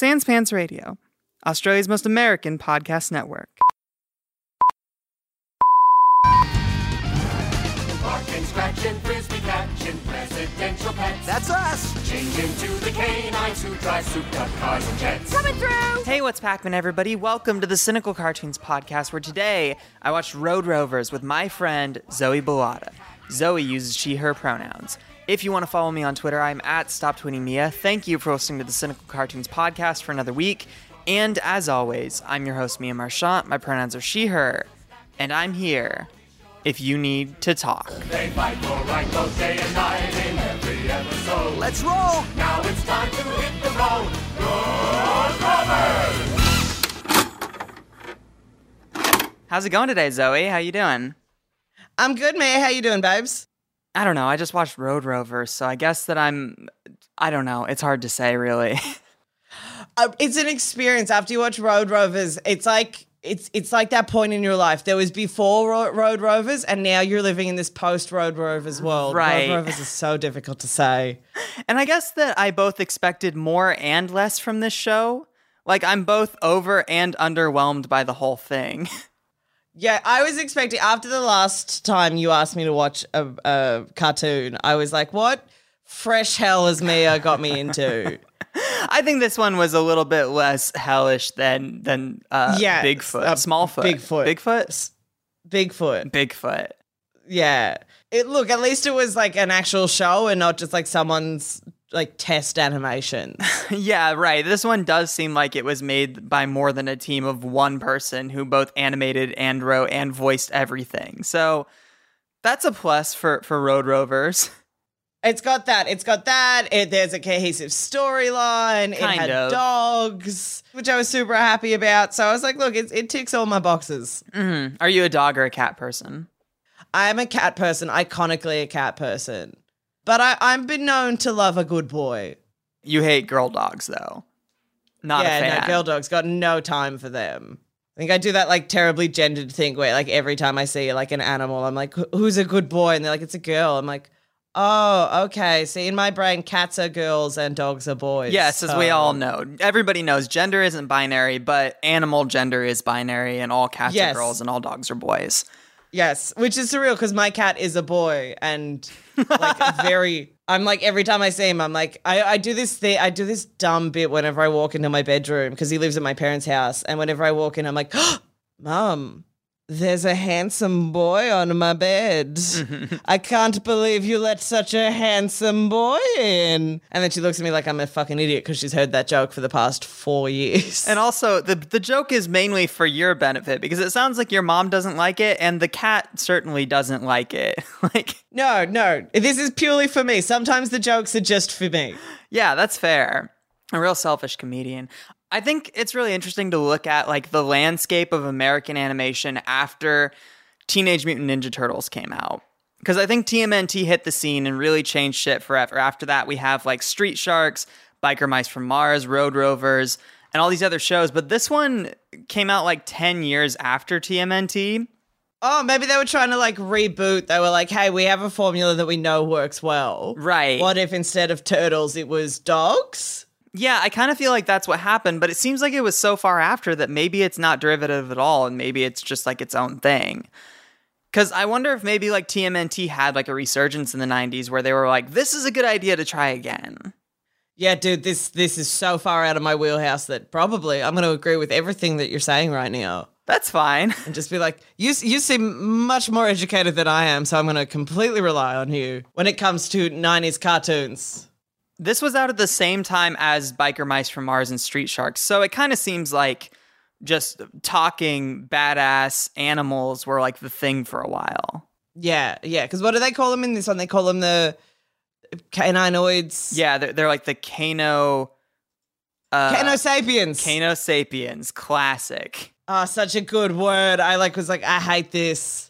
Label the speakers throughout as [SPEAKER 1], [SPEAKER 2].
[SPEAKER 1] Sans Pants Radio, Australia's most American podcast network.
[SPEAKER 2] Barking, scratching, frisbee catching, presidential pets.
[SPEAKER 3] That's us.
[SPEAKER 2] Change into the canines who drive souped up cars and jets.
[SPEAKER 4] Coming through!
[SPEAKER 1] Hey, what's Pac-Man, everybody? Welcome to the Cynical Cartoons podcast, where today I watched Road Rovers with my friend Zoe Bellata. Zoe uses she/her pronouns. If you want to follow me on Twitter, I'm at Stop Tweeting Mia. Thank you for listening to the Cynical Cartoons podcast for another week. And as always, I'm your host, Mia Marchant. My pronouns are she/her, and I'm here if you need to talk.
[SPEAKER 2] They fight for right both day and night in every episode.
[SPEAKER 3] Let's roll.
[SPEAKER 2] Now it's time to hit the road. Road Rovers!
[SPEAKER 1] How's it going today, Zoe? How you doing?
[SPEAKER 5] I'm good, man. How you doing, babes?
[SPEAKER 1] I don't know. I just watched Road Rovers, so I guess that I'm. I don't know. It's hard to say, really.
[SPEAKER 5] Uh, it's an experience after you watch Road Rovers. It's like it's it's like that point in your life. There was before Ro- Road Rovers, and now you're living in this post Road Rovers world.
[SPEAKER 1] Right.
[SPEAKER 5] Road Rovers is so difficult to say.
[SPEAKER 1] and I guess that I both expected more and less from this show. Like, I'm both over and underwhelmed by the whole thing.
[SPEAKER 5] Yeah, I was expecting after the last time you asked me to watch a, a cartoon, I was like, "What fresh hell has Mia got me into?"
[SPEAKER 1] I think this one was a little bit less hellish than than uh,
[SPEAKER 5] Yeah,
[SPEAKER 1] Bigfoot,
[SPEAKER 5] uh,
[SPEAKER 1] Smallfoot,
[SPEAKER 5] Bigfoot.
[SPEAKER 1] Bigfoot,
[SPEAKER 5] Bigfoot.
[SPEAKER 1] Bigfoot.
[SPEAKER 5] Yeah. It look, at least it was like an actual show and not just like someone's like test animations.
[SPEAKER 1] Yeah, right. This one does seem like it was made by more than a team of one person who both animated and wrote and voiced everything. So that's a plus for for Road Rovers.
[SPEAKER 5] It's got that. It's got that. It, there's a cohesive storyline. It had
[SPEAKER 1] of.
[SPEAKER 5] dogs, which I was super happy about. So I was like, look, it, it ticks all my boxes.
[SPEAKER 1] Mhm. Are you a dog or a cat person?
[SPEAKER 5] I'm a cat person, iconically a cat person. But I, I've been known to love a good boy.
[SPEAKER 1] You hate girl dogs though. Not a fan.
[SPEAKER 5] no, girl dogs got no time for them. I think I do that like terribly gendered thing where like every time I see like an animal, I'm like, who's a good boy? And they're like, it's a girl. I'm like, oh, okay. See, in my brain, cats are girls and dogs are boys.
[SPEAKER 1] Yes, as we all know. Everybody knows gender isn't binary, but animal gender is binary and all cats
[SPEAKER 5] Yes.
[SPEAKER 1] are girls and all dogs are boys.
[SPEAKER 5] Yes, which is surreal because my cat is a boy and like very. I'm like every time I see him, I'm like I, I do this thing. I do this dumb bit whenever I walk into my bedroom because he lives at my parents' house, and whenever I walk in, I'm like, "Mom, there's a handsome boy on my bed. I can't believe you let such a handsome boy in." And then she looks at me like I'm a fucking idiot because she's heard that joke for the past four years.
[SPEAKER 1] And also, the the joke is mainly for your benefit because it sounds like your mom doesn't like it, and the cat certainly doesn't like it. like,
[SPEAKER 5] no, no, this is purely for me. Sometimes the jokes are just for me.
[SPEAKER 1] yeah, that's fair. A real selfish comedian. I think it's really interesting to look at like the landscape of American animation after Teenage Mutant Ninja Turtles came out. Because I think TMNT hit the scene and really changed shit forever. After that, we have like Street Sharks, Biker Mice from Mars, Road Rovers, and all these other shows. But this one came out like 10 years after TMNT.
[SPEAKER 5] Oh, maybe they were trying to like reboot. They were like, hey, we have a formula that we know works well.
[SPEAKER 1] Right.
[SPEAKER 5] What if instead of turtles, it was dogs?
[SPEAKER 1] Yeah, I kind of feel like that's what happened, but it seems like it was so far after that maybe it's not derivative at all, and maybe it's just like its own thing. Because I wonder if maybe like TMNT had like a resurgence in the 90s where they were like, this is a good idea to try again.
[SPEAKER 5] Yeah, dude, this this is so far out of my wheelhouse that probably I'm going to agree with everything that you're saying right now.
[SPEAKER 1] That's fine.
[SPEAKER 5] And just be like, you you seem much more educated than I am, so I'm going to completely rely on you when it comes to 90s cartoons.
[SPEAKER 1] This was out at the same time as Biker Mice from Mars and Street Sharks, so it kind of seems like just talking badass animals were like the thing for a while.
[SPEAKER 5] Yeah, yeah. Because what do they call them in this one? They call them the caninoids.
[SPEAKER 1] Yeah, they're, they're like the Cano. Uh,
[SPEAKER 5] Cano sapiens.
[SPEAKER 1] Cano sapiens, classic.
[SPEAKER 5] Oh, such a good word. I like was like, I hate this.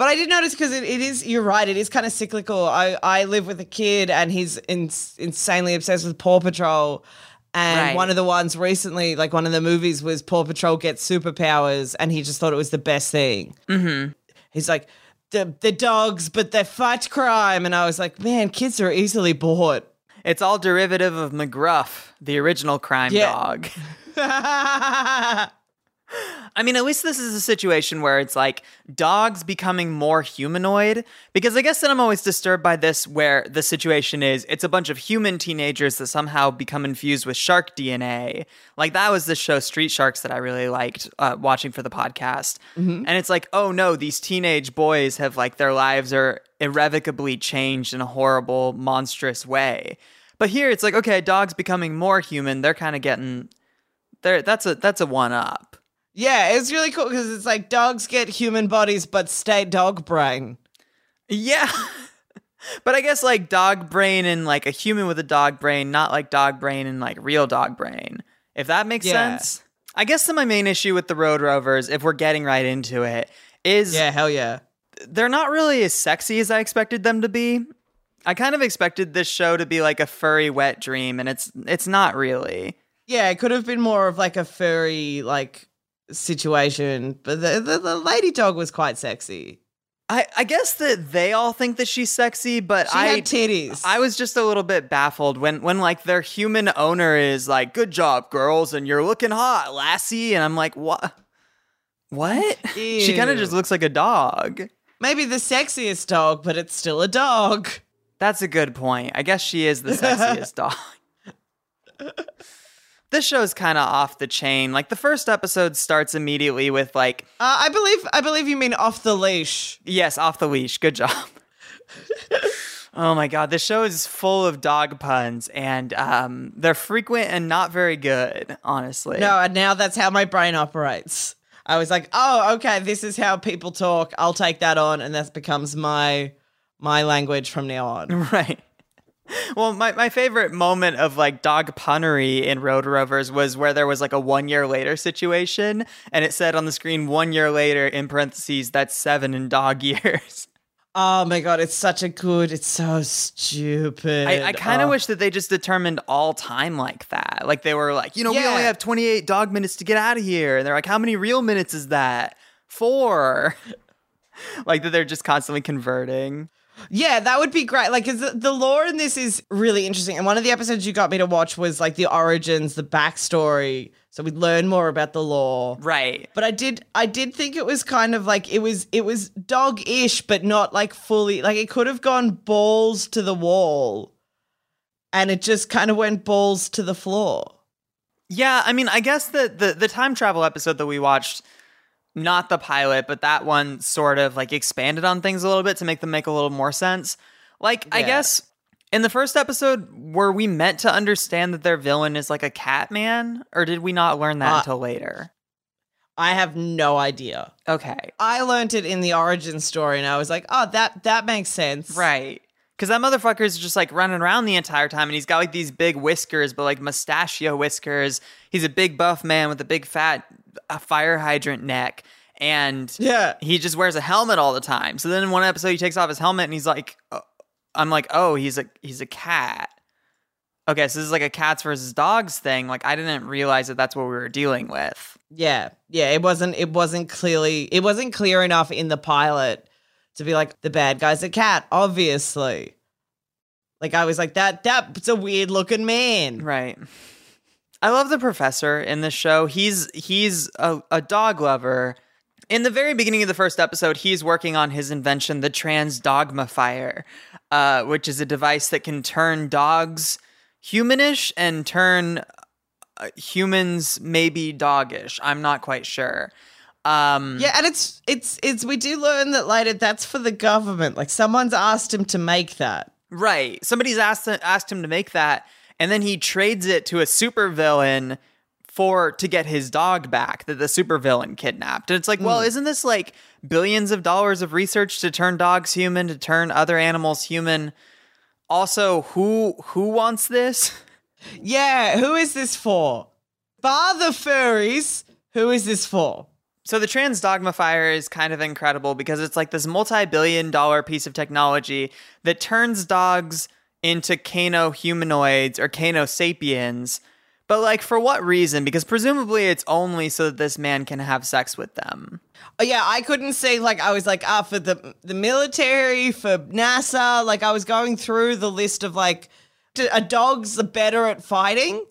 [SPEAKER 5] But I did notice because it, it is, you're right, it is kind of cyclical. I, I live with a kid and he's in, insanely obsessed with Paw Patrol. And
[SPEAKER 1] Right.
[SPEAKER 5] one of the ones recently, like one of the movies was Paw Patrol gets superpowers and he just thought it was the best thing. Mm-hmm. He's like, the, the dogs, but they fight crime. And I was like, man, kids are easily bored.
[SPEAKER 1] It's all derivative of McGruff, the original crime
[SPEAKER 5] Yeah.
[SPEAKER 1] dog. I mean, at least this is a situation where it's like dogs becoming more humanoid. Because I guess that I'm always disturbed by this, where the situation is it's a bunch of human teenagers that somehow become infused with shark DNA. Like that was the show Street Sharks that I really liked uh, watching for the podcast. And it's like, oh no, these teenage boys have like their lives are irrevocably changed in a horrible, monstrous way. But here it's like, okay, dogs becoming more human. They're kind of getting. They're, that's a that's a one up.
[SPEAKER 5] Yeah, it's really cool because it's like dogs get human bodies but stay dog brain.
[SPEAKER 1] Yeah. but I guess like dog brain and like a human with a dog brain, not like dog brain and like real dog brain. If that makes
[SPEAKER 5] Yeah.
[SPEAKER 1] sense. I guess my main issue with the Road Rovers, if we're getting right into it, is
[SPEAKER 5] Yeah, hell yeah.
[SPEAKER 1] they're not really as sexy as I expected them to be. I kind of expected this show to be like a furry wet dream, and it's it's not really.
[SPEAKER 5] Yeah, it could have been more of like a furry like situation, but the, the, the lady dog was quite sexy.
[SPEAKER 1] I, I guess that they all think that she's sexy, but
[SPEAKER 5] She
[SPEAKER 1] I
[SPEAKER 5] had titties.
[SPEAKER 1] I was just a little bit baffled when when like their human owner is like, "Good job, girls, and you're looking hot, lassie," and I'm like, "What? What?" she kind of just looks like a dog.
[SPEAKER 5] Maybe the sexiest dog, but it's still a dog.
[SPEAKER 1] That's a good point. I guess she is the sexiest dog. This show's kind of off the chain. Like the first episode starts immediately with like,
[SPEAKER 5] Uh, I believe I believe you mean off the leash.
[SPEAKER 1] "Yes, off the leash. Good job." Oh my god, this show is full of dog puns, and um, they're frequent and not very good, honestly.
[SPEAKER 5] No, and now that's how my brain operates. I was like, oh, okay, this is how people talk. I'll take that on, and that becomes my my language from now on.
[SPEAKER 1] Right. Well, my, my favorite moment of like dog punnery in Road Rovers was where there was like a one year later situation, and it said on the screen one year later in parentheses that's seven in dog years.
[SPEAKER 5] Oh my god, it's such a good. It's so stupid.
[SPEAKER 1] I, I kind of
[SPEAKER 5] Oh.
[SPEAKER 1] wish that they just determined all time like that. Like they were like, you know, we only have 28 dog minutes to get out of here. And they're like, how many real minutes is that? Four. like that they're just constantly converting.
[SPEAKER 5] Yeah, that would be great. Like, cause the lore in this is really interesting. And one of the episodes you got me to watch was like the origins, the backstory. So we'd learn more about the lore.
[SPEAKER 1] Right.
[SPEAKER 5] But I did, I did think it was kind of like it was, it was dog-ish, but not like fully. Like it could have gone balls to the wall, and it just kind of went balls to the floor.
[SPEAKER 1] Yeah, I mean, I guess the, the the time travel episode that we watched, not the pilot, but that one sort of like expanded on things a little bit to make them make a little more sense. Like, I guess in the first episode, were we meant to understand that their villain is like a cat man, or did we not learn that
[SPEAKER 5] Uh,
[SPEAKER 1] until later?
[SPEAKER 5] I have no idea.
[SPEAKER 1] Okay,
[SPEAKER 5] I learned it in the origin story, and I was like, oh, that that makes sense.
[SPEAKER 1] right. Because that motherfucker is just like running around the entire time, and he's got like these big whiskers, but like mustachio whiskers. He's a big buff man with a big fat uh, fire hydrant neck, and
[SPEAKER 5] Yeah.
[SPEAKER 1] he just wears a helmet all the time. So then in one episode he takes off his helmet and he's like, uh, I'm like, oh, he's a he's a cat. Okay, so this is like a cats versus dogs thing. Like I didn't realize that that's what we were dealing with.
[SPEAKER 5] Yeah, yeah, it wasn't it wasn't clearly it wasn't clear enough in the pilot to be like the bad guy's a cat, obviously. Like I was like that that's a weird looking man.
[SPEAKER 1] Right. I love the professor in this show. He's he's a, a dog lover. In the very beginning of the first episode, he's working on his invention, the Transdogmifier, uh, which is a device that can turn dogs humanish and turn uh, humans maybe doggish. I'm not quite sure. Um,
[SPEAKER 5] Yeah, and it's it's it's we do learn that later that's for the government. Like someone's asked him to make that.
[SPEAKER 1] Right. Somebody's asked asked him to make that, and then he trades it to a supervillain for to get his dog back that the supervillain kidnapped. And it's like, well, hmm. isn't this like billions of dollars of research to turn dogs human, to turn other animals human? Also, who who wants this?
[SPEAKER 5] Yeah, who is this for? Bar the furries, who is this for?
[SPEAKER 1] So the transdogmifier is kind of incredible because it's like this multi-billion dollar piece of technology that turns dogs into Cano humanoids or Cano sapiens. But like for what reason? Because presumably it's only so that this man can have sex with them.
[SPEAKER 5] Oh, yeah, I couldn't say like I was like ah for the the military for NASA. Like I was going through the list of like are dogs better at fighting?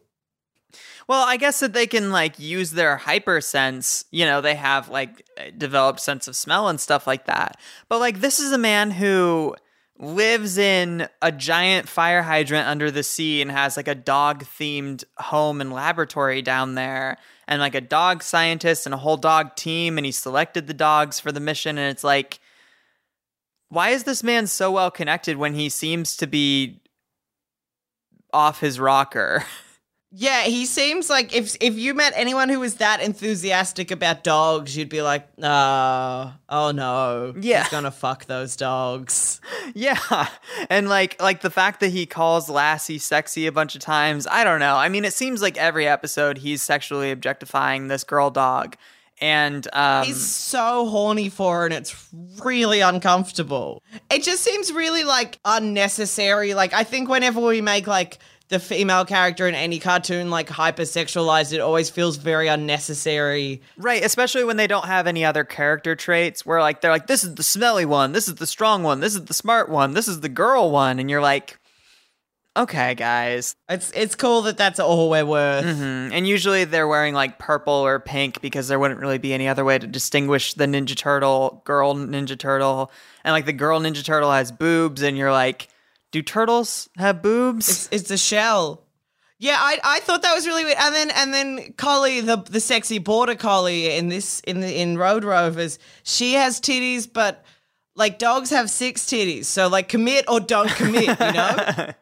[SPEAKER 1] Well, I guess that they can like use their hyper sense. You know, they have like developed sense of smell and stuff like that. But like this is a man who lives in a giant fire hydrant under the sea and has like a dog themed home and laboratory down there and like a dog scientist and a whole dog team and he selected the dogs for the mission and it's like why is this man so well connected when he seems to be off his rocker?
[SPEAKER 5] Yeah, he seems like if if you met anyone who was that enthusiastic about dogs, you'd be like, uh, oh no,
[SPEAKER 1] Yeah.
[SPEAKER 5] he's gonna fuck those dogs.
[SPEAKER 1] Yeah. And like like the fact that he calls Lassie sexy a bunch of times, I don't know. I mean, it seems like every episode he's sexually objectifying this girl dog. And um
[SPEAKER 5] He's so horny for her, and it's really uncomfortable. It just seems really like unnecessary. Like I think whenever we make like the female character in any cartoon like hypersexualized, it always feels very unnecessary.
[SPEAKER 1] right, especially when they don't have any other character traits where like they're like this is the smelly one, this is the strong one, this is the smart one, this is the girl one and you're like okay, guys.
[SPEAKER 5] It's it's cool that that's all we're worth.
[SPEAKER 1] Mm, And usually they're wearing like purple or pink because there wouldn't really be any other way to distinguish the Ninja Turtle, girl Ninja Turtle. And like the girl Ninja Turtle has boobs, and you're like, do turtles have boobs?
[SPEAKER 5] It's it's a shell. Yeah, I I thought that was really weird. And then and then Collie, the the sexy border collie in this in the in Road Rovers, she has titties, but like dogs have six titties. So like commit or don't commit, you know?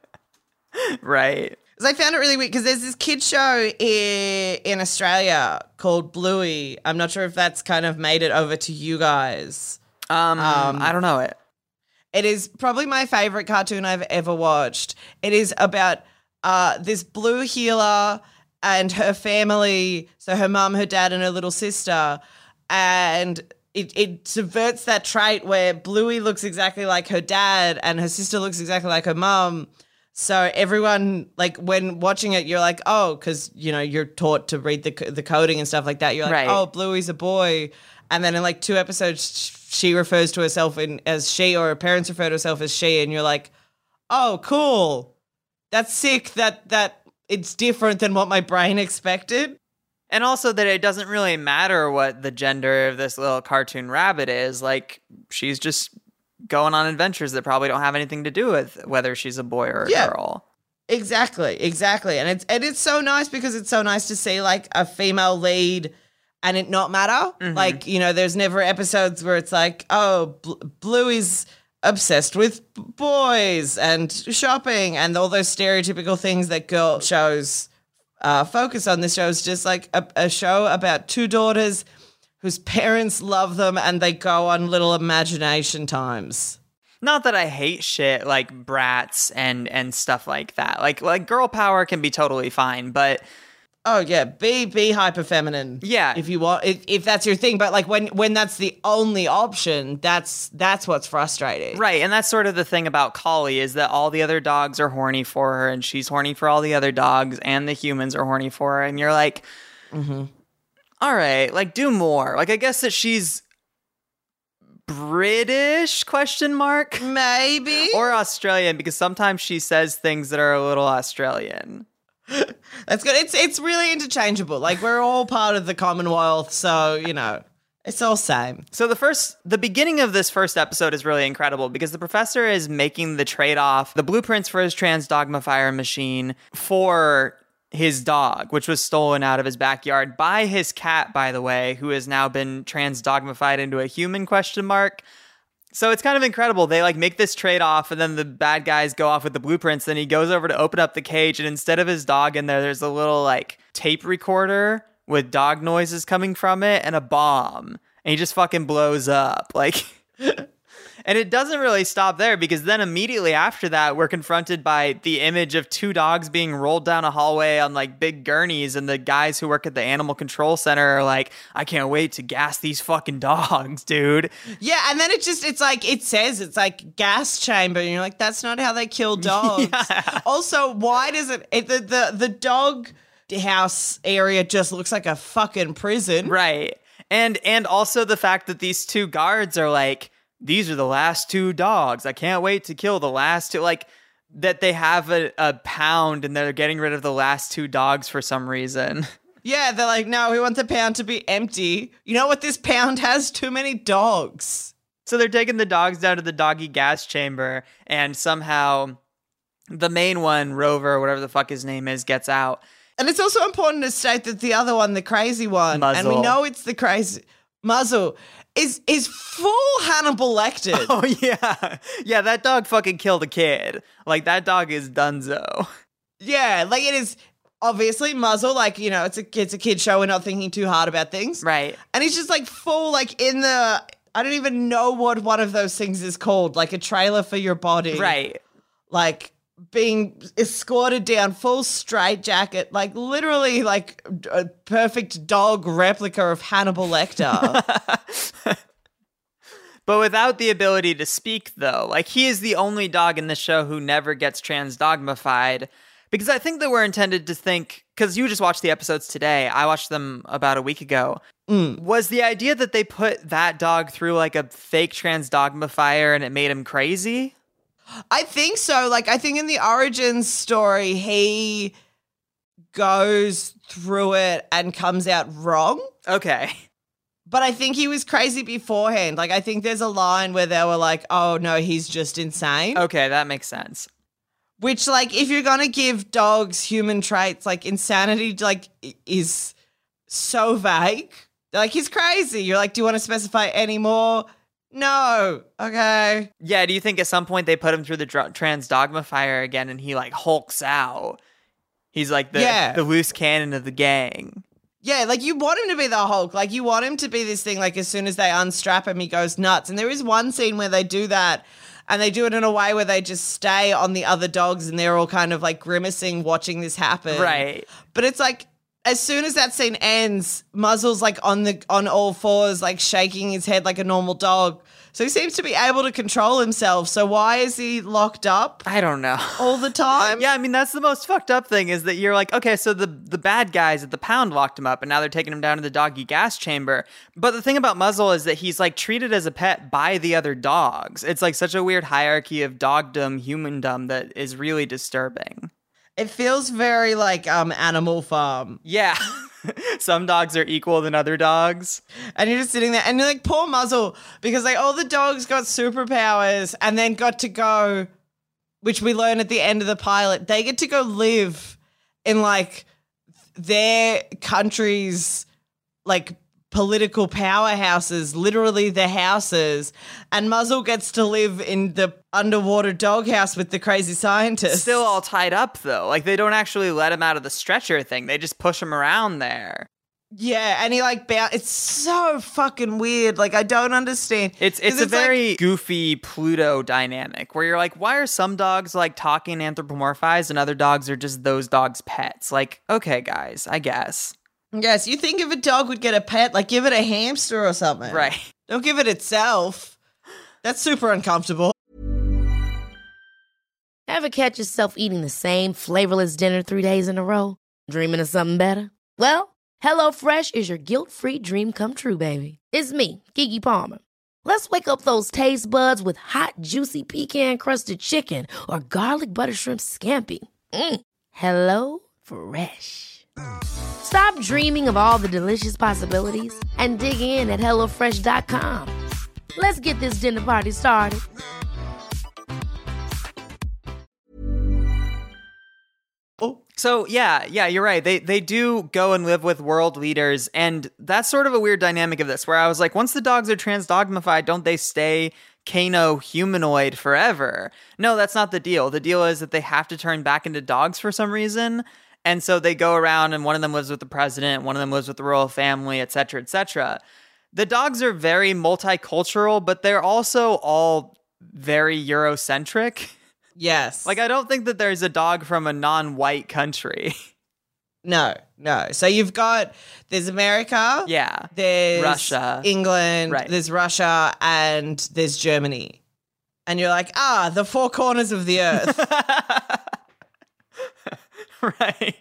[SPEAKER 1] right.
[SPEAKER 5] I found it really weird because there's this kid show in, in Australia called Bluey. I'm not sure if that's kind of made it over to you guys.
[SPEAKER 1] Um, I don't know it.
[SPEAKER 5] It is probably my favorite cartoon I've ever watched. It is about uh, this blue heeler and her family. So her mum, her dad, and her little sister. And it, it subverts that trait where Bluey looks exactly like her dad and her sister looks exactly like her mum. So everyone, like when watching it, you're like, oh, because you know you're taught to read the the coding and stuff like that. You're like,
[SPEAKER 1] Right.
[SPEAKER 5] oh, Bluey's a boy, and then in like two episodes, she refers to herself in as she, or her parents refer to herself as she, and you're like, oh, cool, that's sick. That that it's different than what my brain expected.
[SPEAKER 1] And also that it doesn't really matter what the gender of this little cartoon rabbit is. Like, she's just going on adventures that probably don't have anything to do with whether she's a boy or a
[SPEAKER 5] Yeah.
[SPEAKER 1] girl.
[SPEAKER 5] Exactly, exactly, and it's and it's so nice because it's so nice to see like a female lead and it not matter. Like you know, there's never episodes where it's like, oh, Bl- Blue is obsessed with boys and shopping and all those stereotypical things that girl shows uh, focus on. This show is just like a, a show about two daughters whose parents love them and they go on little imagination times.
[SPEAKER 1] Not that I hate shit like Bratz and and stuff like that. Like like girl power can be totally fine, but
[SPEAKER 5] Oh yeah, be be hyper feminine.
[SPEAKER 1] Yeah.
[SPEAKER 5] if you want, if, if that's your thing. But like when when that's the only option, that's that's what's frustrating.
[SPEAKER 1] right, and that's sort of the thing about Collie is that all the other dogs are horny for her, and she's horny for all the other dogs, and the humans are horny for her, and you're like, mm-hmm. "All right, like do more. Like I guess that she's British question mark
[SPEAKER 5] Maybe
[SPEAKER 1] or Australian because sometimes she says things that are a little Australian.
[SPEAKER 5] that's good. It's it's really interchangeable. Like we're all part of the Commonwealth, so you know it's all same.
[SPEAKER 1] So the first, the beginning of this first episode is really incredible because the professor is making the trade-off, the blueprints for his transdogmifier machine for his dog, which was stolen out of his backyard by his cat, by the way, who has now been transdogmified into a human question mark. So it's kind of incredible. They like make this trade off, and then the bad guys go off with the blueprints. Then he goes over to open up the cage, and instead of his dog in there, there's a little like tape recorder with dog noises coming from it and a bomb. And he just fucking blows up. Like, And it doesn't really stop there because then immediately after that, we're confronted by the image of two dogs being rolled down a hallway on like big gurneys. And the guys who work at the animal control center are like, I can't wait to gas these fucking dogs, dude.
[SPEAKER 5] Yeah, and then it just it's like it says it's like gas chamber, and you're like, that's not how they kill dogs. Also, why does it, it the, the the dog house area just looks like a fucking prison?
[SPEAKER 1] Right. And and also the fact that these two guards are like, these are the last two dogs. I can't wait to kill the last two. Like that they have a, a pound and they're getting rid of the last two dogs for some reason.
[SPEAKER 5] Yeah, they're like, no, we want the pound to be empty. You know what? This pound has too many dogs.
[SPEAKER 1] So they're taking the dogs down to the doggy gas chamber, and somehow the main one, Rover, whatever the fuck his name is, gets out.
[SPEAKER 5] And it's also important to state that the other one, the crazy one, and we know it's the crazy muzzle, is is full Hannibal Lecter.
[SPEAKER 1] Oh yeah, yeah. That dog fucking killed a kid. Like that dog is Dunzo.
[SPEAKER 5] Yeah, like it is obviously muzzle. Like you know, it's a it's a kid show. We're not thinking too hard about things,
[SPEAKER 1] Right.
[SPEAKER 5] And he's just like full, like in the. I don't even know what one of those things is called, like a trailer for your body,
[SPEAKER 1] Right.
[SPEAKER 5] Like being escorted down, full straight jacket, like literally like a perfect dog replica of Hannibal Lecter.
[SPEAKER 1] But without the ability to speak, though, like he is the only dog in the show who never gets transdogmified. Because I think that we're intended to think, because you just watched the episodes today, I watched them about a week ago. Mm. Was the idea that they put that dog through like a fake transdogmifier and it made him crazy?
[SPEAKER 5] I think so. Like, I think in the origins story, he goes through it and comes out wrong.
[SPEAKER 1] Okay.
[SPEAKER 5] But I think he was crazy beforehand. Like, I think there's a line where they were like, oh, no, he's just insane.
[SPEAKER 1] Okay, that makes sense.
[SPEAKER 5] Which, like, if you're going to give dogs human traits, like, insanity, like, is so vague. Like, he's crazy. You're like, do you want to specify any more? No. Okay.
[SPEAKER 1] Yeah, do you think at some point they put him through the dr- fire again and he like hulks out? He's like the,
[SPEAKER 5] Yeah.
[SPEAKER 1] the loose cannon of the gang.
[SPEAKER 5] Yeah, like you want him to be the Hulk. Like you want him to be this thing. Like as soon as they unstrap him, he goes nuts. And there is one scene where they do that, and they do it in a way where they just stay on the other dogs, and they're all kind of like grimacing, watching this happen.
[SPEAKER 1] Right.
[SPEAKER 5] But it's like as soon as that scene ends, Muzzle's like on the on all fours, like shaking his head like a normal dog. So he seems to be able to control himself. So why is he locked up
[SPEAKER 1] I don't know.
[SPEAKER 5] all the time?
[SPEAKER 1] Yeah, I mean that's the most fucked up thing is that you're like, okay, so the the bad guys at the pound locked him up, and now they're taking him down to the doggy gas chamber. But the thing about Muzzle is that he's like treated as a pet by the other dogs. It's like such a weird hierarchy of dogdom, humandom that is really disturbing.
[SPEAKER 5] It feels very like um Animal Farm.
[SPEAKER 1] Yeah, some dogs are equal than other dogs.
[SPEAKER 5] And you're just sitting there and you're like, poor muzzle, because like all the dogs got superpowers and then got to go, which we learn at the end of the pilot, they get to go live in like their country's like political powerhouses, literally the houses. And Muzzle gets to live in the underwater doghouse with the crazy scientists.
[SPEAKER 1] Still all tied up though. Like they don't actually let him out of the stretcher thing. They just push him around there.
[SPEAKER 5] Yeah, and he like bow- it's so fucking weird. Like I don't understand.
[SPEAKER 1] It's it's, a
[SPEAKER 5] like-
[SPEAKER 1] very goofy Pluto dynamic where you're like, why are some dogs like talking anthropomorphized and other dogs are just those dogs' pets? Like, okay, guys, I guess.
[SPEAKER 5] Yes, you think if a dog would get a pet, like give it a hamster or something.
[SPEAKER 1] Right.
[SPEAKER 5] Don't give it itself. That's super uncomfortable.
[SPEAKER 4] Ever catch yourself eating the same flavorless dinner three days in a row? Dreaming of something better? Well, HelloFresh is your guilt free dream come true, baby. It's me, Keke Palmer. Let's wake up those taste buds with hot, juicy pecan crusted chicken or garlic butter shrimp scampi. Mm. Hello Fresh. Stop dreaming of all the delicious possibilities and dig in at HelloFresh.com. Let's get this dinner party started.
[SPEAKER 1] Oh, so yeah, yeah, you're right. They they do go and live with world leaders, and that's sort of a weird dynamic of this. Where I was like, once the dogs are transdogmified, don't they stay Cano humanoid forever? No, that's not the deal. The deal is that they have to turn back into dogs for some reason, and so they go around, and one of them lives with the president, one of them lives with the royal family, etc., etc. the dogs are very multicultural, but they're also all very Eurocentric.
[SPEAKER 5] Yes.
[SPEAKER 1] Like, I don't think that there's a dog from a non white country.
[SPEAKER 5] no, no. So you've got there's America.
[SPEAKER 1] yeah.
[SPEAKER 5] There's
[SPEAKER 1] Russia.
[SPEAKER 5] England.
[SPEAKER 1] Right.
[SPEAKER 5] There's Russia, and there's Germany. And you're like, ah, the four corners of the earth.
[SPEAKER 1] right.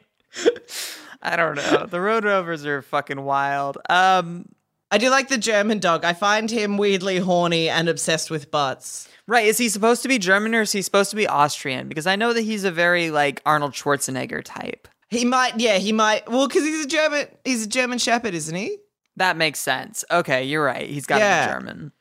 [SPEAKER 1] I don't know. The Road Rovers are fucking wild. Um,
[SPEAKER 5] I do like the German dog. I find him weirdly horny and obsessed with butts.
[SPEAKER 1] right. Is he supposed to be German or is he supposed to be Austrian? Because I know that he's a very like Arnold Schwarzenegger type.
[SPEAKER 5] He might, yeah, he might. Well, because he's a German, he's a German Shepherd, isn't he?
[SPEAKER 1] That makes sense. Okay, you're right. He's got to
[SPEAKER 5] Yeah.
[SPEAKER 1] be German.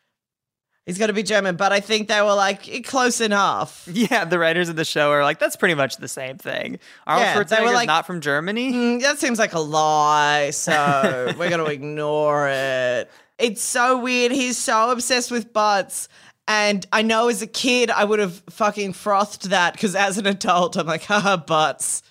[SPEAKER 5] He's got to be German, but I think they were like close enough.
[SPEAKER 1] Yeah, the writers of the show are like, that's pretty much the same thing. Arnold
[SPEAKER 5] Yeah, they were
[SPEAKER 1] Schwarzenegger's
[SPEAKER 5] like-
[SPEAKER 1] not from Germany.
[SPEAKER 5] Mm, that seems like a lie, so we're going to ignore it. It's so weird. He's so obsessed with butts. And I know as a kid, I would have fucking frothed that because as an adult, I'm like, haha, butts.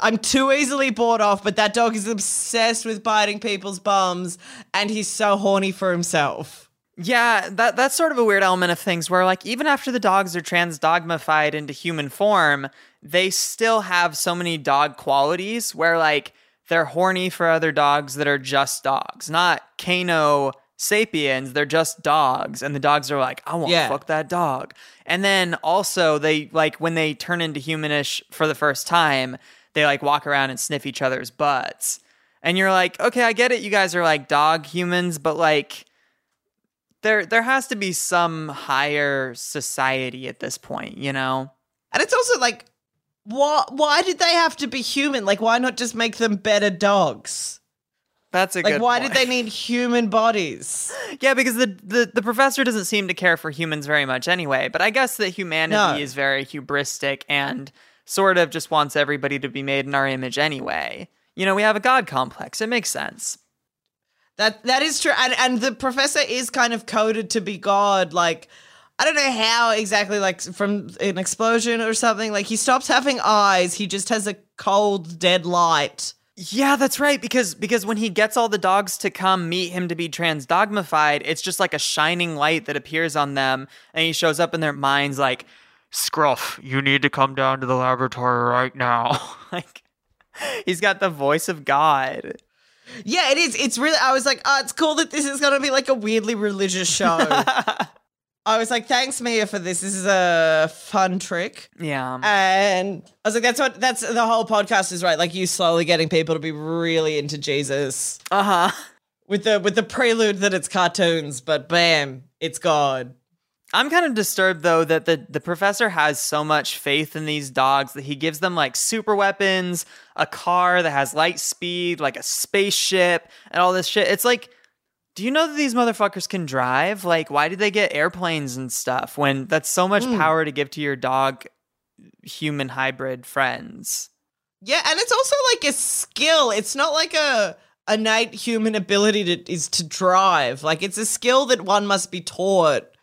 [SPEAKER 5] I'm too easily bought off, but that dog is obsessed with biting people's bums and he's so horny for himself.
[SPEAKER 1] Yeah, that that's sort of a weird element of things where like even after the dogs are transdogmified into human form, they still have so many dog qualities where like they're horny for other dogs that are just dogs, not Cano sapiens, they're just dogs and the dogs are like, I want to
[SPEAKER 5] Yeah.
[SPEAKER 1] fuck that dog. And then also they like when they turn into humanish for the first time, they like walk around and sniff each other's butts. And you're like, okay, I get it. You guys are like dog humans, but like, there there has to be some higher society at this point, you know?
[SPEAKER 5] And it's also like, why, why did they have to be human? Like, why not just make them better dogs?
[SPEAKER 1] That's a
[SPEAKER 5] Like,
[SPEAKER 1] good
[SPEAKER 5] why
[SPEAKER 1] point.
[SPEAKER 5] did they need human bodies?
[SPEAKER 1] Yeah, because the, the the professor doesn't seem to care for humans very much anyway. But I guess that humanity
[SPEAKER 5] No.
[SPEAKER 1] is very hubristic and sort of just wants everybody to be made in our image anyway. You know, we have a god complex. It makes sense.
[SPEAKER 5] That that is true, and and the professor is kind of coded to be God. Like I don't know how exactly, like from an explosion or something. Like he stops having eyes; he just has a cold, dead light.
[SPEAKER 1] Yeah, that's right. Because because when he gets all the dogs to come meet him to be transdogmified, it's just like a shining light that appears on them, and he shows up in their minds like, "Scruff, you need to come down to the laboratory right now." like, he's got the voice of God.
[SPEAKER 5] Yeah, it is. It's really. I was like, oh, it's cool that this is gonna be like a weirdly religious show. I was like, thanks, Mia, for this. This is a fun trick.
[SPEAKER 1] Yeah.
[SPEAKER 5] And I was like, that's what that's the whole podcast is, right? Like you slowly getting people to be really into Jesus
[SPEAKER 1] Uh huh.
[SPEAKER 5] with the with the prelude that it's cartoons, but bam, it's God.
[SPEAKER 1] I'm kind of disturbed though that the the professor has so much faith in these dogs that he gives them like super weapons, a car that has light speed, like a spaceship, and all this shit. It's like, do you know that these motherfuckers can drive? Like, why did they get airplanes and stuff when that's so much hmm. power to give to your dog human hybrid friends?
[SPEAKER 5] Yeah, and it's also like a skill. It's not like a innate human ability to is to drive. Like it's a skill that one must be taught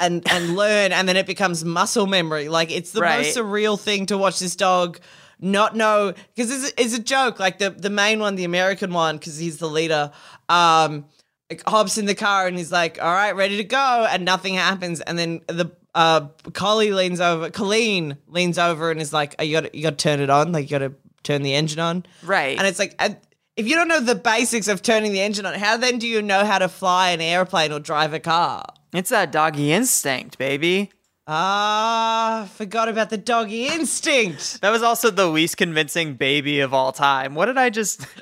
[SPEAKER 5] and and learn, and then it becomes muscle memory. Like it's the
[SPEAKER 1] Right.
[SPEAKER 5] most surreal thing to watch this dog not know because it's, it's a joke. Like the the main one, the American one, because he's the leader. Um, like, hops in the car and he's like, "All right, ready to go," and nothing happens. And then the uh, Collie leans over, Colleen leans over and is like, oh, "You got you got to turn it on. Like you got to turn the engine on."
[SPEAKER 1] Right.
[SPEAKER 5] And it's like, and if you don't know the basics of turning the engine on, how then do you know how to fly an airplane or drive a car?
[SPEAKER 1] It's that doggy instinct, baby.
[SPEAKER 5] Ah, forgot about the doggy instinct.
[SPEAKER 1] That was also the least convincing baby of all time. What did I just.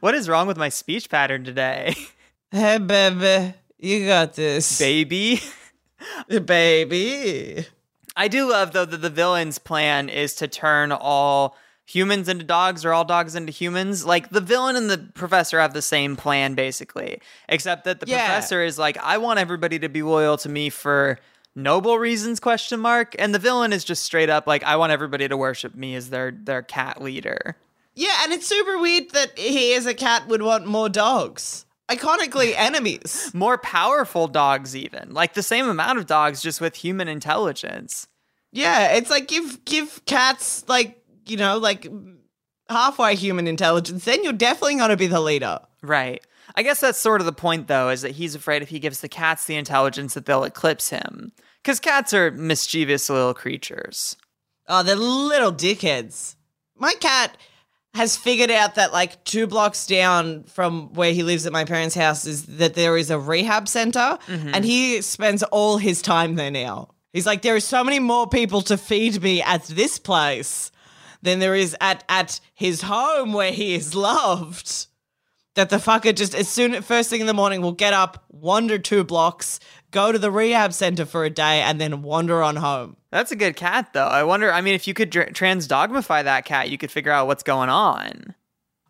[SPEAKER 1] What is wrong with my speech pattern today?
[SPEAKER 5] hey, baby, you got this,
[SPEAKER 1] Baby?
[SPEAKER 5] baby.
[SPEAKER 1] I do love, though, that the villain's plan is to turn all humans into dogs or all dogs into humans. Like, the villain and the professor have the same plan, basically, except that the
[SPEAKER 5] Yeah.
[SPEAKER 1] professor is like, I want everybody to be loyal to me for noble reasons question mark and the villain is just straight up like i want everybody to worship me as their their cat leader
[SPEAKER 5] Yeah, and it's super weird that he, as a cat, would want more dogs. Iconically, enemies.
[SPEAKER 1] more powerful dogs even like the same amount of dogs just with human intelligence
[SPEAKER 5] Yeah, it's like give give cats like you know like halfway human intelligence, then you're definitely gonna be the leader.
[SPEAKER 1] right I guess that's sort of the point, though, is that he's afraid if he gives the cats the intelligence that they'll eclipse him. Because cats are mischievous little creatures.
[SPEAKER 5] Oh, they're little dickheads. My cat has figured out that like two blocks down from where he lives at my parents' house is that there is a rehab center mm-hmm. and he spends all his time there now. He's like, there are so many more people to feed me at this place than there is at at his home where he is loved. That the fucker just as soon first thing in the morning will get up, wander two blocks, go to the rehab center for a day, and then wander on home.
[SPEAKER 1] That's a good cat, though. I wonder, I mean, if you could dr- transdogmify that cat, you could figure out what's going on.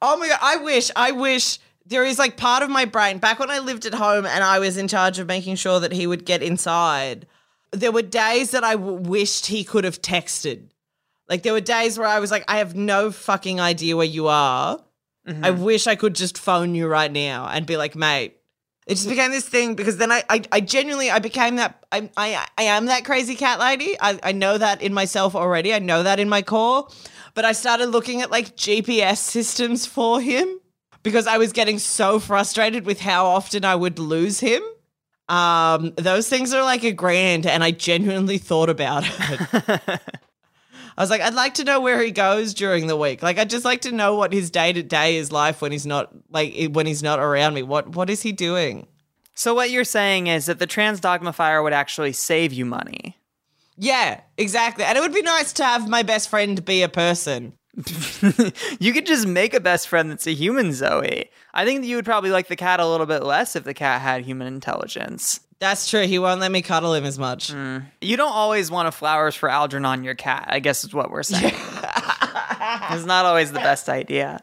[SPEAKER 5] Oh my god, I wish, I wish there is like part of my brain back when I lived at home and I was in charge of making sure that he would get inside. There were days that I w- wished he could have texted. Like there were days where I was like, I have no fucking idea where you are. I wish I could just phone you right now and be like, mate. It just became this thing because then I, I, I genuinely, I became that, I, I, I am that crazy cat lady. I, I know that in myself already. I know that in my core. But I started looking at like GPS systems for him because I was getting so frustrated with how often I would lose him. Um, those things are like a grand, and I genuinely thought about it. I was like, I'd like to know where he goes during the week. Like, I'd just like to know what his day to day is life when he's not like when he's not around me. What what is he doing?
[SPEAKER 1] So, what you're saying is that the transdogmifier would actually save you money.
[SPEAKER 5] Yeah, exactly. And it would be nice to have my best friend be a person.
[SPEAKER 1] you could just make a best friend that's a human, Zoe. I think that you would probably like the cat a little bit less if the cat had human intelligence.
[SPEAKER 5] That's true. He won't let me cuddle him as much. Mm.
[SPEAKER 1] You don't always want a flowers for Algernon your cat, I guess is what we're saying. it's not always the best idea.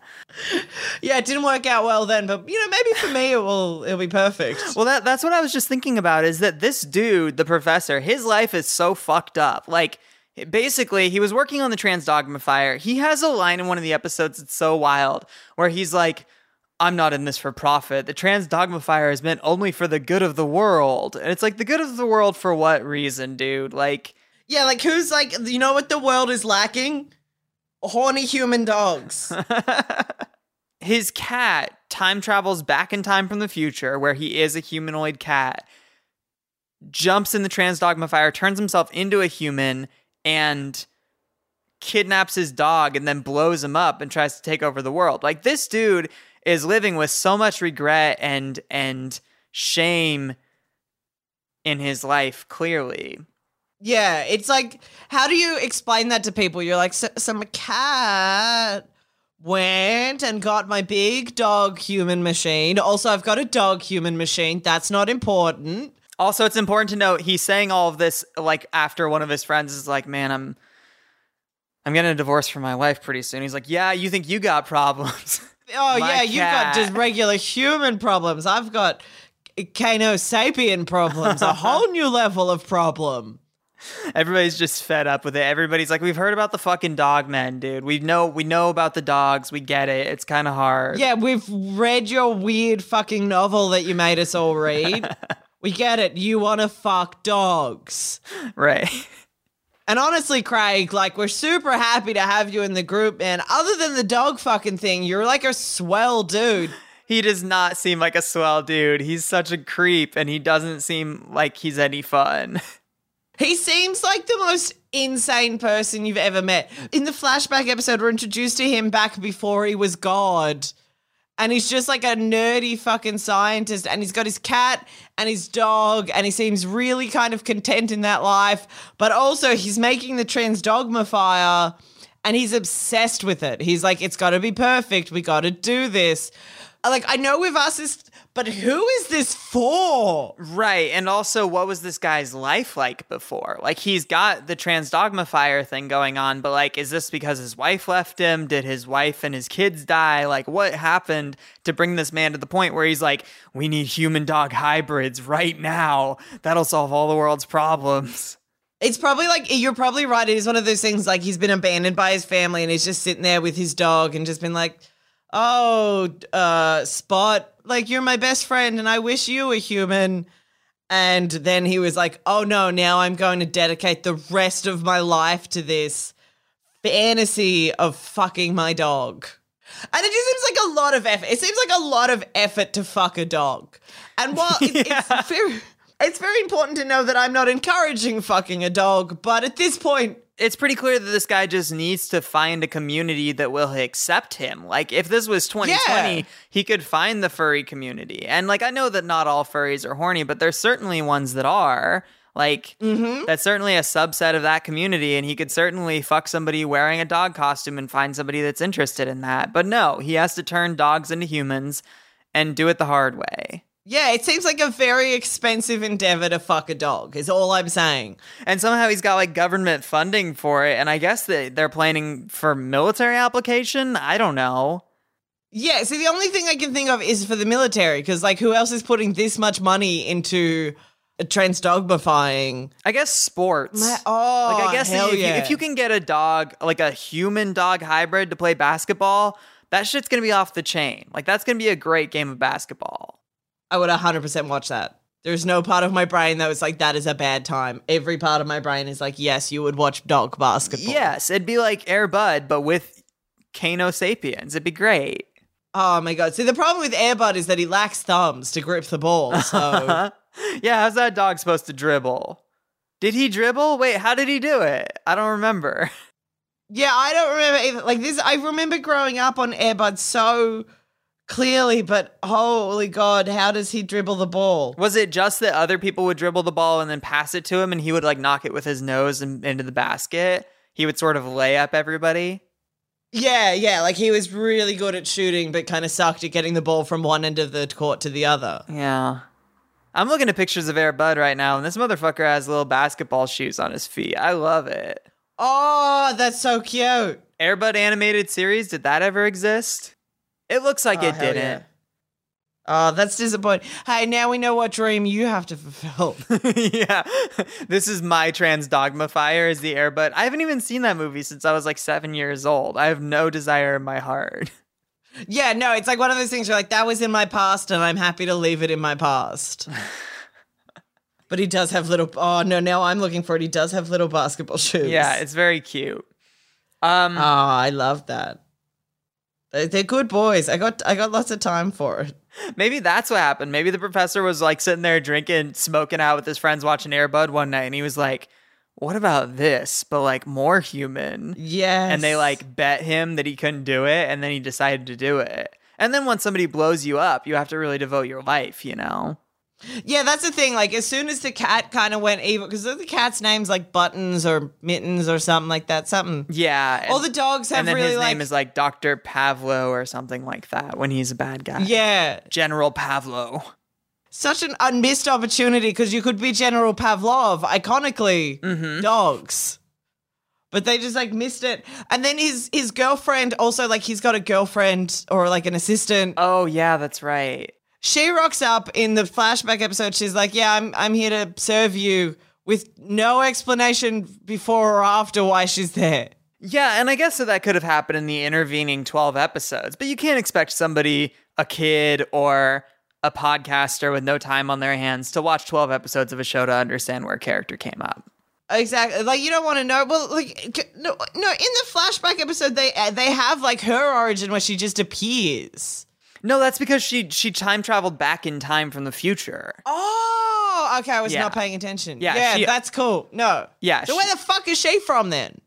[SPEAKER 5] Yeah, it didn't work out well then, but you know, maybe for me it will it'll be perfect.
[SPEAKER 1] Well, that that's what I was just thinking about is that this dude, the professor, his life is so fucked up. Like basically, he was working on the transdogmifier. He has a line in one of the episodes that's so wild where he's like I'm not in this for profit. The transdogmifier is meant only for the good of the world. And it's like the good of the world for what reason, dude? Like
[SPEAKER 5] Yeah, like who's like you know what the world is lacking? Horny human dogs.
[SPEAKER 1] his cat time travels back in time from the future where he is a humanoid cat jumps in the transdogmifier turns himself into a human and kidnaps his dog and then blows him up and tries to take over the world like this dude is living with so much regret and and shame in his life clearly
[SPEAKER 5] Yeah, it's like, how do you explain that to people? You're like, so, so my cat went and got my big dog human machine. Also, I've got a dog human machine. That's not important.
[SPEAKER 1] Also, it's important to note he's saying all of this like after one of his friends is like, "Man, I'm I'm getting a divorce from my wife pretty soon." He's like, "Yeah, you think you got problems?"
[SPEAKER 5] Oh,
[SPEAKER 1] My
[SPEAKER 5] yeah, you've got just regular human problems. I've got Cano sapien problems, a whole new level of problem.
[SPEAKER 1] Everybody's just fed up with it. Everybody's like, "We've heard about the fucking dog men, dude. We know we know about the dogs. We get it. It's kind of hard."
[SPEAKER 5] Yeah, we've read your weird fucking novel that you made us all read. we get it. You want to fuck dogs.
[SPEAKER 1] right.
[SPEAKER 5] And honestly, Craig, like we're super happy to have you in the group, man. Other than the dog fucking thing, you're like a swell dude.
[SPEAKER 1] He does not seem like a swell dude. He's such a creep, and he doesn't seem like he's any fun.
[SPEAKER 5] He seems like the most insane person you've ever met. In the flashback episode, we're introduced to him back before he was God. And he's just like a nerdy fucking scientist. And he's got his cat and his dog. And he seems really kind of content in that life. But also, he's making the transdogmifier and he's obsessed with it. He's like, it's got to be perfect. We got to do this. Like, I know we've asked this, but who is this for?
[SPEAKER 1] Right. And also, what was this guy's life like before? Like, he's got the transdogmifier thing going on, but like, is this because his wife left him? Did his wife and his kids die? Like, what happened to bring this man to the point where he's like, we need human dog hybrids right now? That'll solve all the world's problems.
[SPEAKER 5] It's probably like you're probably right. It is one of those things like he's been abandoned by his family and he's just sitting there with his dog and just been like, "Oh, uh, Spot, like you're my best friend and I wish you were human." And then he was like, "Oh no, now I'm going to dedicate the rest of my life to this fantasy of fucking my dog." And it just seems like a lot of effort. It seems like a lot of effort to fuck a dog. And while it, it's very it's very important to know that I'm not encouraging fucking a dog, but at this point,
[SPEAKER 1] it's pretty clear that this guy just needs to find a community that will accept him. Like if this was 2020,
[SPEAKER 5] Yeah.
[SPEAKER 1] he could find the furry community. And like I know that not all furries are horny, but there's certainly ones that are. Like mm-hmm. that's certainly a subset of that community and he could certainly fuck somebody wearing a dog costume and find somebody that's interested in that. But no, he has to turn dogs into humans and do it the hard way.
[SPEAKER 5] Yeah, it seems like a very expensive endeavor to fuck a dog, is all I'm saying.
[SPEAKER 1] And somehow he's got like government funding for it and I guess that they're planning for military application. I don't know.
[SPEAKER 5] Yeah, see, the only thing I can think of is for the military, because, like, who else is putting this much money into transdogmifying?
[SPEAKER 1] I guess sports.
[SPEAKER 5] Ma- oh,
[SPEAKER 1] like I oh, guess
[SPEAKER 5] hell
[SPEAKER 1] if,
[SPEAKER 5] yeah.
[SPEAKER 1] you, if you can get a dog, like a human dog hybrid to play basketball, that shit's gonna be off the chain. Like that's gonna be a great game of basketball.
[SPEAKER 5] I would 100% watch that. There's no part of my brain that was like, that is a bad time. Every part of my brain is like, yes, you would watch dog basketball.
[SPEAKER 1] Yes, it'd be like Air Bud, but with Cano sapiens. It'd be great.
[SPEAKER 5] Oh my God. See, the problem with Air Bud is that he lacks thumbs to grip the ball. So,
[SPEAKER 1] yeah, how's that dog supposed to dribble? Did he dribble? Wait, how did he do it? I don't remember.
[SPEAKER 5] yeah, I don't remember either. Like, this, I remember growing up on Air Bud so clearly, but holy God, how does he dribble the ball?
[SPEAKER 1] Was it just that other people would dribble the ball and then pass it to him and he would like knock it with his nose and into the basket? He would sort of lay up everybody.
[SPEAKER 5] Yeah, yeah. Like, he was really good at shooting, but kind of sucked at getting the ball from one end of the court to the other.
[SPEAKER 1] Yeah. I'm looking at pictures of Air Bud right now, and this motherfucker has little basketball shoes on his feet. I love it.
[SPEAKER 5] Oh, that's so cute.
[SPEAKER 1] Air Bud animated series, did that ever exist? It looks like
[SPEAKER 5] Oh,
[SPEAKER 1] it didn't.
[SPEAKER 5] yeah. Oh, that's disappointing. Hey, now we know what dream you have to fulfill.
[SPEAKER 1] Yeah. this is my transdogmifier is the Air Bud. I haven't even seen that movie since I was like seven years old. I have no desire in my heart.
[SPEAKER 5] yeah, no, it's like one of those things you're like, that was in my past and I'm happy to leave it in my past. but he does have little, oh no, now I'm looking for it. He does have little basketball shoes.
[SPEAKER 1] Yeah, it's very cute. Um
[SPEAKER 5] Oh, I love that. They- They're good boys. I got I got lots of time for it.
[SPEAKER 1] Maybe that's what happened. Maybe the professor was like sitting there drinking, smoking out with his friends watching Air Bud one night, and he was like, What about this? But like more human.
[SPEAKER 5] Yes.
[SPEAKER 1] And they like bet him that he couldn't do it, and then he decided to do it. And then once somebody blows you up, you have to really devote your life, you know?
[SPEAKER 5] Yeah, that's the thing. Like, as soon as the cat kind of went evil, because the cat's name's like Buttons or Mittens or something like that. Something.
[SPEAKER 1] Yeah.
[SPEAKER 5] All the dogs have
[SPEAKER 1] and then
[SPEAKER 5] really
[SPEAKER 1] his
[SPEAKER 5] like.
[SPEAKER 1] name is like Dr. Parvo or something like that when he's a bad guy.
[SPEAKER 5] yeah,
[SPEAKER 1] General Parvo.
[SPEAKER 5] such an unmissed opportunity because you could be General Pavlov, iconically
[SPEAKER 1] Mm-hmm.
[SPEAKER 5] dogs. But they just like missed it. And then his his girlfriend also like he's got a girlfriend or like an assistant.
[SPEAKER 1] Oh, yeah, that's right.
[SPEAKER 5] She rocks up in the flashback episode. She's like, "Yeah, I'm I'm here to serve you." With no explanation before or after why she's there.
[SPEAKER 1] Yeah, and I guess that that could have happened in the intervening 12 episodes, but you can't expect somebody, a kid or a podcaster with no time on their hands to watch 12 episodes of a show to understand where a character came up.
[SPEAKER 5] Exactly. Like you don't want to know. Well, like no, no. In the flashback episode, they they have like her origin where she just appears.
[SPEAKER 1] No, that's because she she time traveled back in time from the future.
[SPEAKER 5] Oh, okay. I was
[SPEAKER 1] Yeah.
[SPEAKER 5] not paying attention.
[SPEAKER 1] Yeah,
[SPEAKER 5] yeah,
[SPEAKER 1] she- uh,
[SPEAKER 5] that's cool. No.
[SPEAKER 1] Yeah,
[SPEAKER 5] So where
[SPEAKER 1] she-
[SPEAKER 5] the fuck is she from then?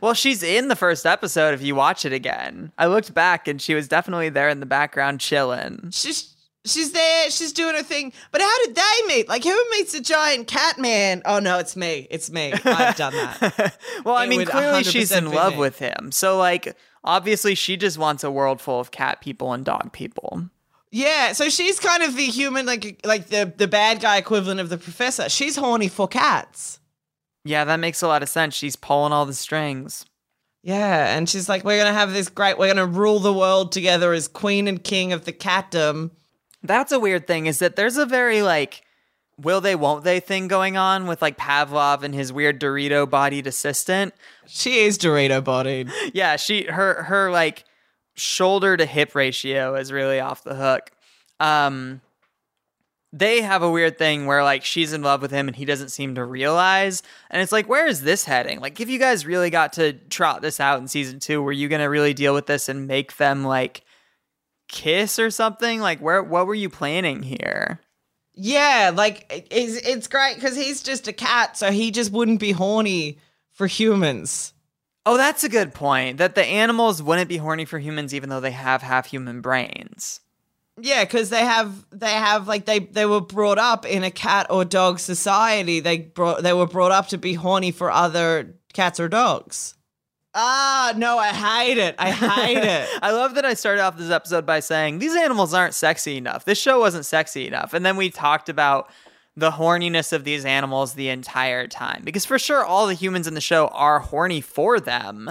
[SPEAKER 1] Well, she's in the first episode if you watch it again. I looked back and she was definitely there in the background chilling.
[SPEAKER 5] She's she's there. She's doing her thing. But how did they meet? Like who meets a giant cat man? Oh no, it's me. It's me. I've done that.
[SPEAKER 1] well, I
[SPEAKER 5] It
[SPEAKER 1] mean,
[SPEAKER 5] would
[SPEAKER 1] clearly she's
[SPEAKER 5] 100%
[SPEAKER 1] in love
[SPEAKER 5] me.
[SPEAKER 1] with him. So, like, obviously she just wants a world full of cat people and dog people.
[SPEAKER 5] yeah. So she's kind of the human, like like the the bad guy equivalent of the professor. She's horny for cats.
[SPEAKER 1] Yeah, that makes a lot of sense. She's pulling all the strings.
[SPEAKER 5] Yeah, and she's like, we're gonna have this great. We're gonna rule the world together as queen and king of the catdom.
[SPEAKER 1] That's a weird thing is that there's a very like will they won't they thing going on with like Pavlov and his weird Dorito bodied assistant.
[SPEAKER 5] She is Dorito bodied.
[SPEAKER 1] Yeah, she her her like shoulder to hip ratio is really off the hook. Um they have a weird thing where like she's in love with him and he doesn't seem to realize. And it's like, where is this heading? Like, if you guys really got to trot this out in season two, were you gonna really deal with this and make them like kiss or something? Like, where what were you planning here?
[SPEAKER 5] Yeah, like it's it's great because he's just a cat, so he just wouldn't be horny for humans.
[SPEAKER 1] Oh, that's a good point. That the animals wouldn't be horny for humans even though they have half human brains.
[SPEAKER 5] Yeah, because they have they have like they they were brought up in a cat or dog society. They brought they were brought up to be horny for other cats or dogs. Ah, no, I hate it. I hate it.
[SPEAKER 1] I love that I started off this episode by saying these animals aren't sexy enough. This show wasn't sexy enough. And then we talked about the horniness of these animals the entire time. Because for sure, all the humans in the show are horny for them,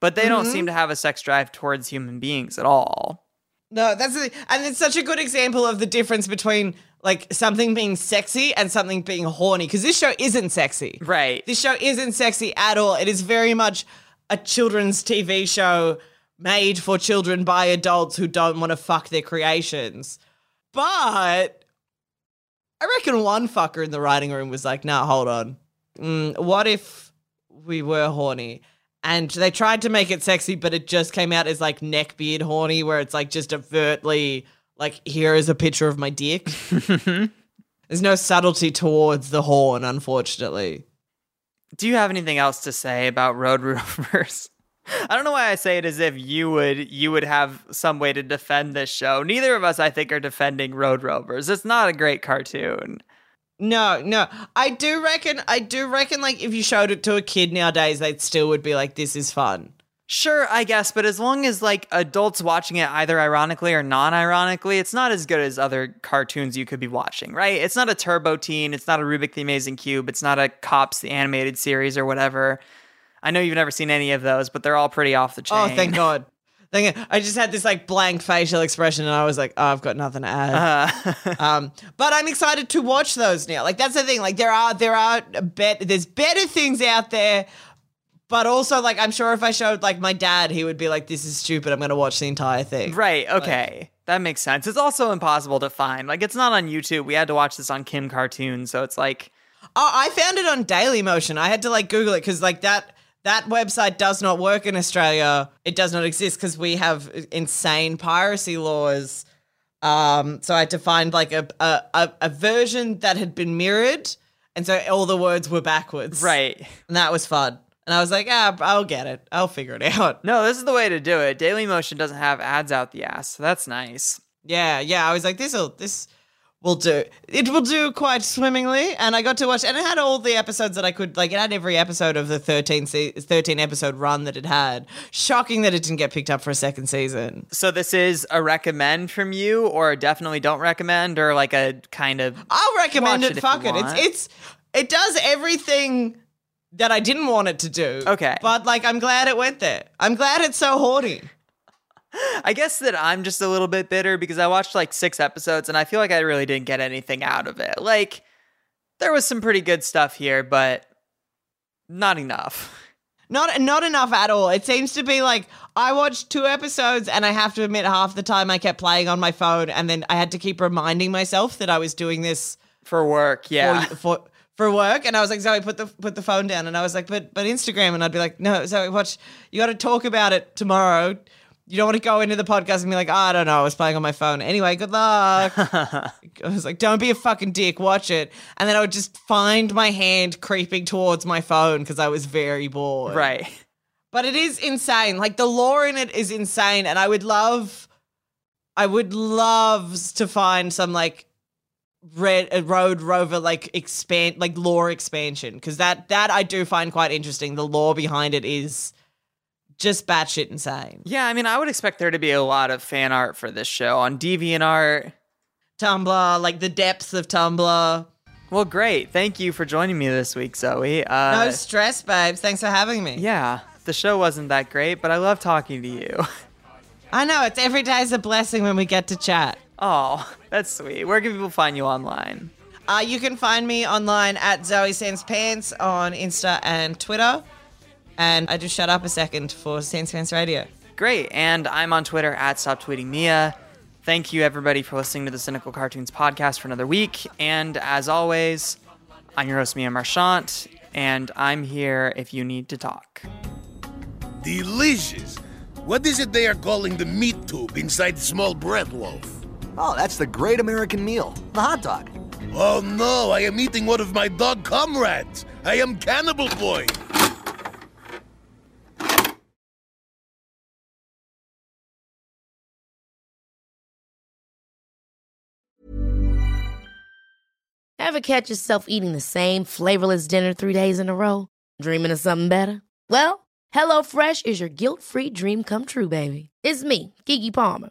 [SPEAKER 1] but they don't seem to have a sex drive towards human beings at all.
[SPEAKER 5] No, that's the, and it's such a good example of the difference between like something being sexy and something being horny. Because this show isn't sexy.
[SPEAKER 1] Right.
[SPEAKER 5] This show isn't sexy at all. It is very much a children's TV show made for children by adults who don't want to fuck their creations. But I reckon one fucker in the writing room was like, nah, hold on. Mm, what if we were horny? And they tried to make it sexy, but it just came out as like neckbeard horny, where it's like just overtly like, here is a picture of my dick. There's no subtlety towards the horn, unfortunately.
[SPEAKER 1] Do you have anything else to say about Road Rovers? I don't know why I say it as if you would you would have some way to defend this show. Neither of us, I think, are defending Road Rovers. It's not a great cartoon.
[SPEAKER 5] No, no. I do reckon I do reckon like if you showed it to a kid nowadays, they still would be like, This is fun.
[SPEAKER 1] Sure, I guess, but as long as like adults watching it either ironically or non-ironically, it's not as good as other cartoons you could be watching, right? It's not a Turbo Teen, it's not a Rubik the Amazing Cube, it's not a Cops the animated series or whatever. I know you've never seen any of those, but they're all pretty off the chain.
[SPEAKER 5] Oh, thank God. Thank God. I just had this like blank facial expression and I was like, oh, I've got nothing to add.
[SPEAKER 1] Uh,
[SPEAKER 5] um, but I'm excited to watch those now. Like that's the thing. Like there are there are bet there's better things out there, but also like I'm sure if I showed like my dad, he would be like, This is stupid. I'm gonna watch the entire thing.
[SPEAKER 1] right, okay. that makes sense. It's also impossible to find. Like it's not on YouTube. We had to watch this on Kim Cartoon, so it's like
[SPEAKER 5] Oh, I found it on Daily Motion. I had to like Google it because like that that website does not work in Australia. It does not exist because we have insane piracy laws. Um, so I had to find like a, a a a version that had been mirrored, and so all the words were backwards.
[SPEAKER 1] right.
[SPEAKER 5] and that was fun. And I was like, ah, I'll get it. I'll figure it out.
[SPEAKER 1] No, this is the way to do it. Daily Motion doesn't have ads out the ass, so that's nice.
[SPEAKER 5] Yeah, yeah. I was like, this'll this will do. It will do quite swimmingly. And I got to watch, and it had all the episodes that I could like. It had every episode of the 13, se- 13 episode run that it had. Shocking that it didn't get picked up for a second season.
[SPEAKER 1] So this is a recommend from you, or definitely don't recommend, or like a kind of
[SPEAKER 5] I'll recommend it.
[SPEAKER 1] it
[SPEAKER 5] Fuck it. It's it's it does everything that I didn't want it to do.
[SPEAKER 1] Okay.
[SPEAKER 5] but like I'm glad it went there. I'm glad it's so horny.
[SPEAKER 1] I guess that I'm just a little bit bitter because I watched like six episodes and I feel like I really didn't get anything out of it. Like, there was some pretty good stuff here, but not enough.
[SPEAKER 5] Not not enough at all. It seems to be like I watched two episodes and I have to admit half the time I kept playing on my phone and then I had to keep reminding myself that I was doing this
[SPEAKER 1] For work, yeah.
[SPEAKER 5] for for, for work and I was like Zoe put the put the phone down and I was like but but Instagram and I'd be like no Zoe watch you got to talk about it tomorrow. You don't want to go into the podcast and be like, oh, I don't know, I was playing on my phone. Anyway, good luck. I was like, don't be a fucking dick, watch it. And then I would just find my hand creeping towards my phone because I was very bored.
[SPEAKER 1] right.
[SPEAKER 5] But it is insane. Like the lore in it is insane, and I would love, I would love to find some like red uh, road rover like expand like lore expansion because that that I do find quite interesting. The lore behind it is just batshit insane.
[SPEAKER 1] Yeah, I mean, I would expect there to be a lot of fan art for this show on DeviantArt.
[SPEAKER 5] Tumblr, like the depths of Tumblr.
[SPEAKER 1] Well, great. Thank you for joining me this week, Zoe. Uh,
[SPEAKER 5] No stress, babes. Thanks for having me.
[SPEAKER 1] yeah, the show wasn't that great, but I love talking to you.
[SPEAKER 5] I know it's every day is a blessing when we get to chat.
[SPEAKER 1] Oh, that's sweet. Where can people find you online?
[SPEAKER 5] Uh, you can find me online at Zoe Sans Pants on Insta and Twitter. And I just shut up a second for Sans Pants Radio.
[SPEAKER 1] Great. And I'm on Twitter at Stop Tweeting Mia. Thank you, everybody, for listening to the Cynical Cartoons podcast for another week. And as always, I'm your host, Mia Marchant, and I'm here if you need to talk.
[SPEAKER 3] Delicious. What is it they are calling the meat tube inside small bread loaf?
[SPEAKER 6] Oh, that's the great American meal, the hot dog.
[SPEAKER 3] Oh no, I am eating one of my dog comrades. I am Cannibal Boy.
[SPEAKER 4] Ever catch yourself eating the same flavorless dinner three days in a row? Dreaming of something better? Well, HelloFresh is your guilt free dream come true, baby. It's me, Keke Palmer.